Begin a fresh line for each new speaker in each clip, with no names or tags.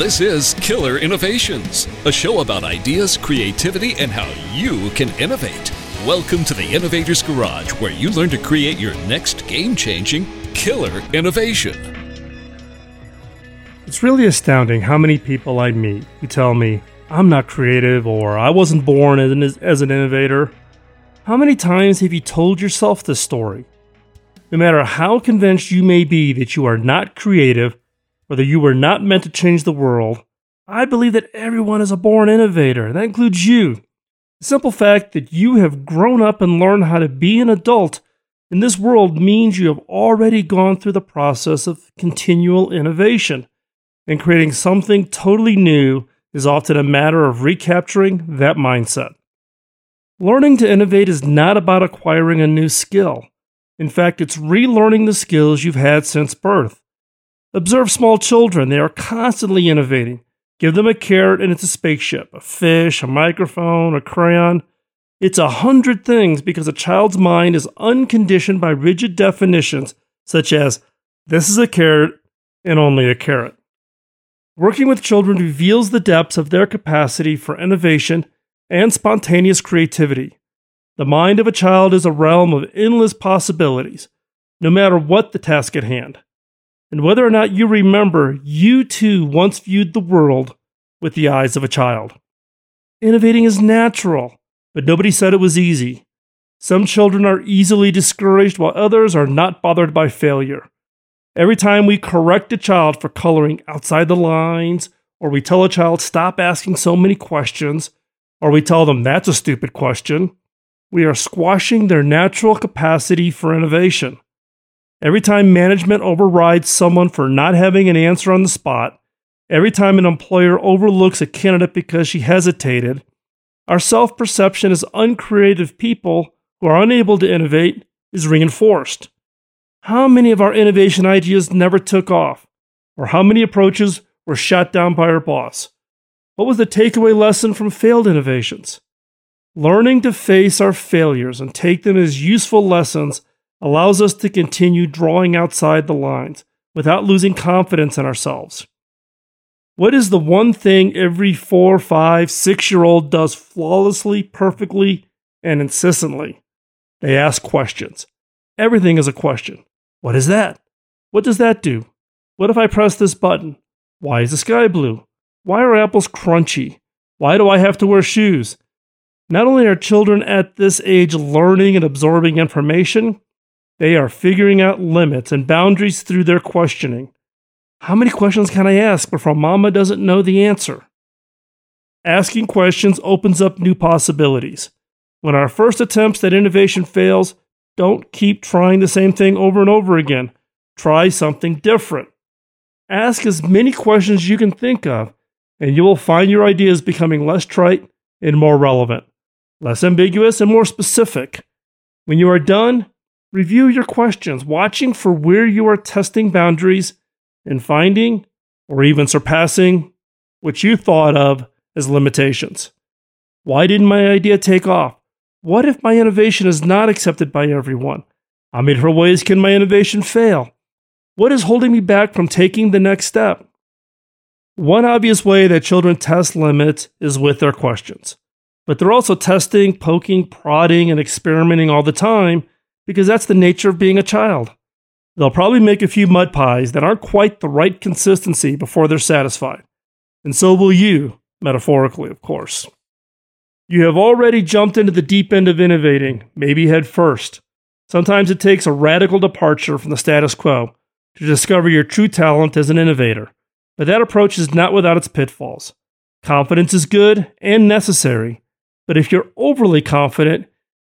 This is Killer Innovations, a show about ideas, creativity, and how you can innovate. Welcome to the Innovator's Garage, where you learn to create your next game changing killer innovation.
It's really astounding how many people I meet who tell me, I'm not creative or I wasn't born as an, as an innovator. How many times have you told yourself this story? No matter how convinced you may be that you are not creative, whether you were not meant to change the world, I believe that everyone is a born innovator. And that includes you. The simple fact that you have grown up and learned how to be an adult in this world means you have already gone through the process of continual innovation. And creating something totally new is often a matter of recapturing that mindset. Learning to innovate is not about acquiring a new skill. In fact, it's relearning the skills you've had since birth. Observe small children, they are constantly innovating. Give them a carrot and it's a spaceship, a fish, a microphone, a crayon. It's a hundred things because a child's mind is unconditioned by rigid definitions such as this is a carrot and only a carrot. Working with children reveals the depths of their capacity for innovation and spontaneous creativity. The mind of a child is a realm of endless possibilities, no matter what the task at hand and whether or not you remember, you too once viewed the world with the eyes of a child. Innovating is natural, but nobody said it was easy. Some children are easily discouraged, while others are not bothered by failure. Every time we correct a child for coloring outside the lines, or we tell a child, stop asking so many questions, or we tell them, that's a stupid question, we are squashing their natural capacity for innovation. Every time management overrides someone for not having an answer on the spot, every time an employer overlooks a candidate because she hesitated, our self perception as uncreative people who are unable to innovate is reinforced. How many of our innovation ideas never took off? Or how many approaches were shot down by our boss? What was the takeaway lesson from failed innovations? Learning to face our failures and take them as useful lessons allows us to continue drawing outside the lines without losing confidence in ourselves. What is the one thing every four, five, six year old does flawlessly, perfectly, and insistently? They ask questions. Everything is a question. What is that? What does that do? What if I press this button? Why is the sky blue? Why are apples crunchy? Why do I have to wear shoes? Not only are children at this age learning and absorbing information, they are figuring out limits and boundaries through their questioning. How many questions can I ask before mama doesn't know the answer? Asking questions opens up new possibilities. When our first attempts at innovation fails, don't keep trying the same thing over and over again. Try something different. Ask as many questions you can think of, and you will find your ideas becoming less trite and more relevant, less ambiguous and more specific. When you are done, Review your questions, watching for where you are testing boundaries and finding or even surpassing what you thought of as limitations. Why didn't my idea take off? What if my innovation is not accepted by everyone? How many ways can my innovation fail? What is holding me back from taking the next step? One obvious way that children test limits is with their questions. But they're also testing, poking, prodding, and experimenting all the time because that's the nature of being a child. They'll probably make a few mud pies that aren't quite the right consistency before they're satisfied. And so will you, metaphorically, of course. You have already jumped into the deep end of innovating, maybe head first. Sometimes it takes a radical departure from the status quo to discover your true talent as an innovator, but that approach is not without its pitfalls. Confidence is good and necessary, but if you're overly confident,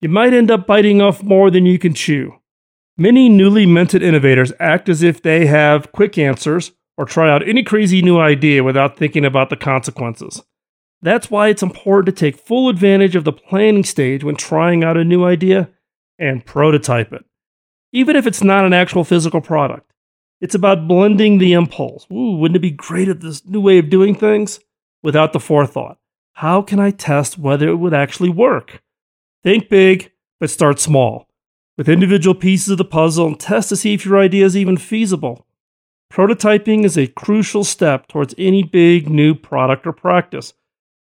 you might end up biting off more than you can chew. Many newly minted innovators act as if they have quick answers or try out any crazy new idea without thinking about the consequences. That's why it's important to take full advantage of the planning stage when trying out a new idea and prototype it. Even if it's not an actual physical product, it's about blending the impulse. Ooh, wouldn't it be great at this new way of doing things? Without the forethought. How can I test whether it would actually work? Think big, but start small, with individual pieces of the puzzle and test to see if your idea is even feasible. Prototyping is a crucial step towards any big new product or practice.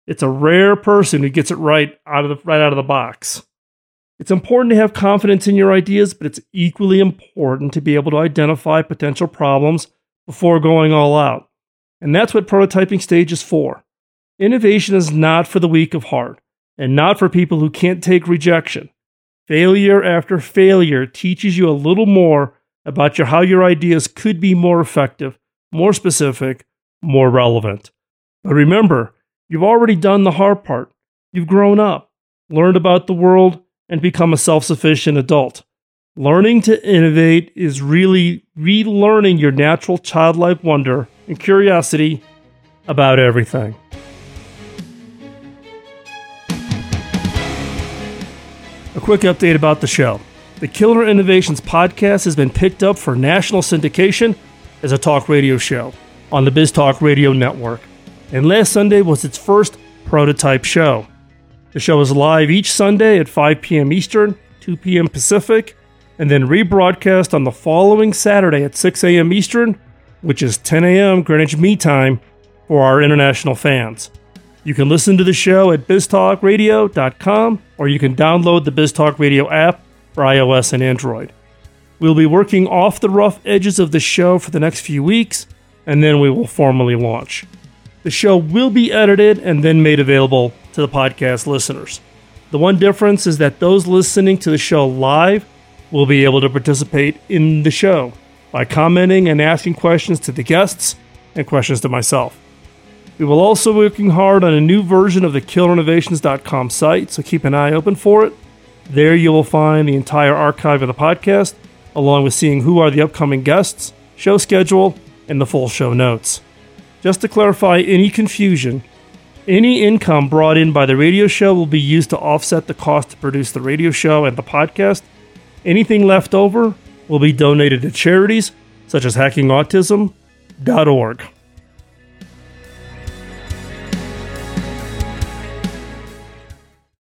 It's a rare person who gets it right out of the right out of the box. It's important to have confidence in your ideas, but it's equally important to be able to identify potential problems before going all out. And that's what prototyping stage is for. Innovation is not for the weak of heart and not for people who can't take rejection. Failure after failure teaches you a little more about your, how your ideas could be more effective, more specific, more relevant. But remember, you've already done the hard part. You've grown up, learned about the world, and become a self sufficient adult. Learning to innovate is really relearning your natural childlike wonder and curiosity about everything. Quick update about the show. The Killer Innovations podcast has been picked up for national syndication as a talk radio show on the BizTalk Radio Network. And last Sunday was its first prototype show. The show is live each Sunday at 5 p.m. Eastern, 2 p.m. Pacific, and then rebroadcast on the following Saturday at 6 a.m. Eastern, which is 10 a.m. Greenwich Mean Time for our international fans. You can listen to the show at biztalkradio.com or you can download the BizTalk Radio app for iOS and Android. We'll be working off the rough edges of the show for the next few weeks, and then we will formally launch. The show will be edited and then made available to the podcast listeners. The one difference is that those listening to the show live will be able to participate in the show by commenting and asking questions to the guests and questions to myself. We will also be working hard on a new version of the killerinnovations.com site, so keep an eye open for it. There you will find the entire archive of the podcast, along with seeing who are the upcoming guests, show schedule, and the full show notes. Just to clarify any confusion, any income brought in by the radio show will be used to offset the cost to produce the radio show and the podcast. Anything left over will be donated to charities such as hackingautism.org.